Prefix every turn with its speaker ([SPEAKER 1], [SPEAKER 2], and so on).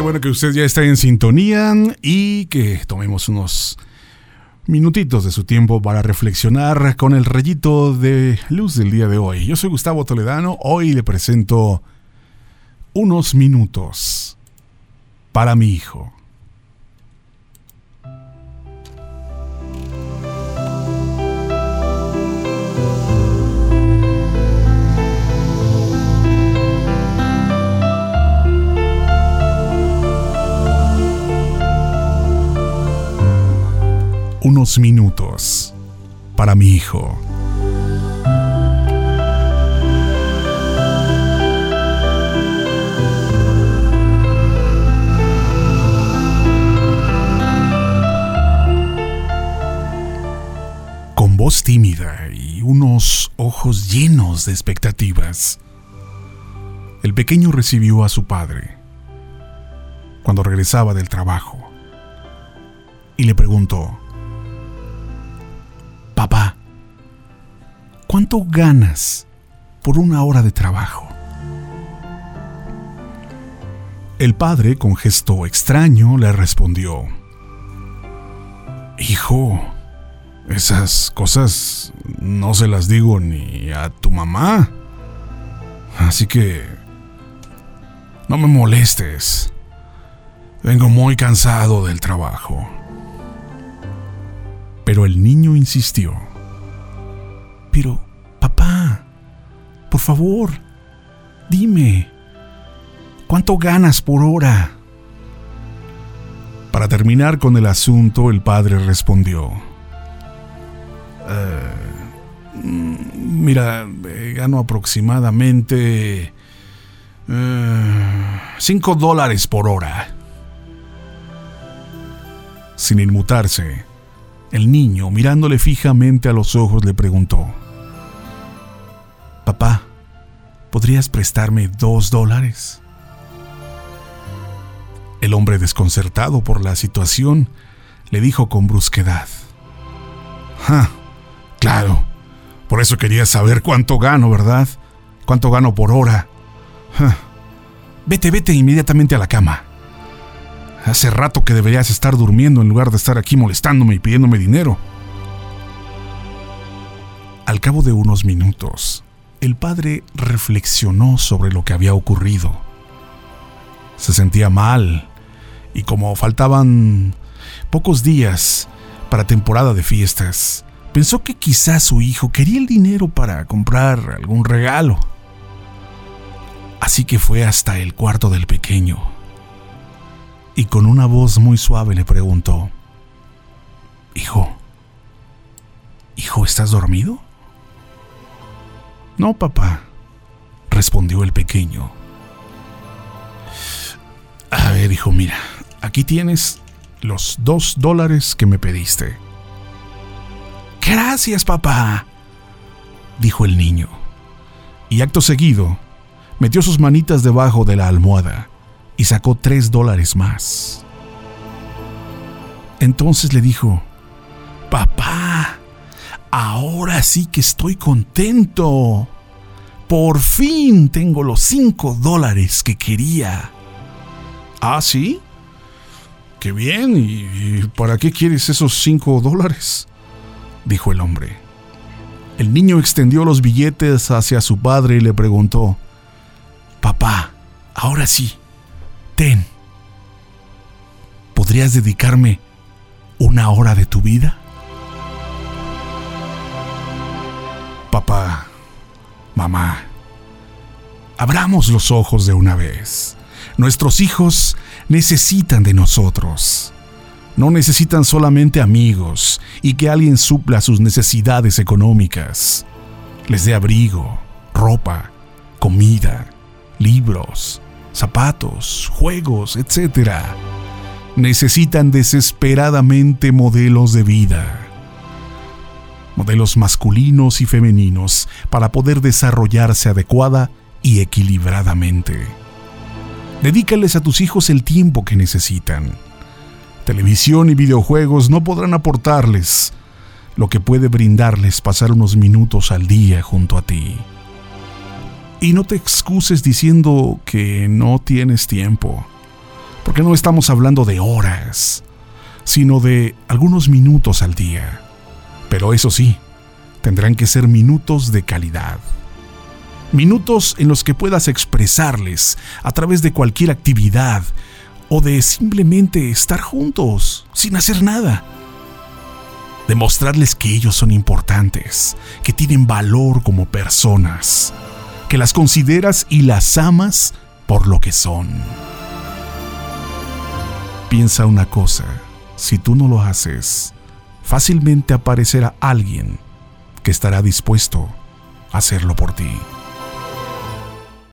[SPEAKER 1] Qué bueno que usted ya está en sintonía y que tomemos unos minutitos de su tiempo para reflexionar con el rayito de luz del día de hoy. Yo soy Gustavo Toledano, hoy le presento unos minutos para mi hijo. Unos minutos para mi hijo. Con voz tímida y unos ojos llenos de expectativas, el pequeño recibió a su padre cuando regresaba del trabajo y le preguntó, ¿cuánto ganas por una hora de trabajo? El padre, con gesto extraño, le respondió, Hijo, esas cosas no se las digo ni a tu mamá. Así que... No me molestes. Vengo muy cansado del trabajo. Pero el niño insistió. Pero, papá, por favor, dime, ¿cuánto ganas por hora? Para terminar con el asunto, el padre respondió. Eh, mira, eh, gano aproximadamente... Eh, cinco dólares por hora. Sin inmutarse, el niño, mirándole fijamente a los ojos, le preguntó, ¿podrías prestarme dos dólares? El hombre, desconcertado por la situación, le dijo con brusquedad. Claro, por eso quería saber cuánto gano, ¿verdad? ¿Cuánto gano por hora? Vete, vete inmediatamente a la cama. Hace rato que deberías estar durmiendo en lugar de estar aquí molestándome y pidiéndome dinero. Al cabo de unos minutos, el padre reflexionó sobre lo que había ocurrido. Se sentía mal y como faltaban pocos días para temporada de fiestas, pensó que quizás su hijo quería el dinero para comprar algún regalo. Así que fue hasta el cuarto del pequeño y con una voz muy suave le preguntó, Hijo, Hijo, ¿estás dormido? No, papá, respondió el pequeño. A ver, hijo, mira, aquí tienes los dos dólares que me pediste. Gracias, papá, dijo el niño. Y acto seguido, metió sus manitas debajo de la almohada y sacó tres dólares más. Entonces le dijo, ahora sí que estoy contento. Por fin tengo los cinco dólares que quería. ¿Ah, sí? Qué bien. ¿Y para qué quieres esos cinco dólares? dijo el hombre. El niño extendió los billetes hacia su padre y le preguntó, Papá, ahora sí, ¿podrías dedicarme una hora de tu vida? Papá, mamá, abramos los ojos de una vez. Nuestros hijos necesitan de nosotros. No necesitan solamente amigos y que alguien supla sus necesidades económicas. Les dé abrigo, ropa, comida, libros, zapatos, juegos, etc. Necesitan desesperadamente modelos de vida. Modelos masculinos y femeninos para poder desarrollarse adecuada y equilibradamente. Dedícales a tus hijos el tiempo que necesitan. Televisión y videojuegos no podrán aportarles lo que puede brindarles pasar unos minutos al día junto a ti. Y no te excuses diciendo que no tienes tiempo. Porque no estamos hablando de horas, sino de algunos minutos al día. Pero eso sí, tendrán que ser minutos de calidad. Minutos en los que puedas expresarles a través de cualquier actividad o de simplemente estar juntos sin hacer nada. Demostrarles que ellos son importantes, que tienen valor como personas, que las consideras y las amas por lo que son. Piensa una cosa, si tú no lo haces, fácilmente aparecerá alguien que estará dispuesto a hacerlo por ti.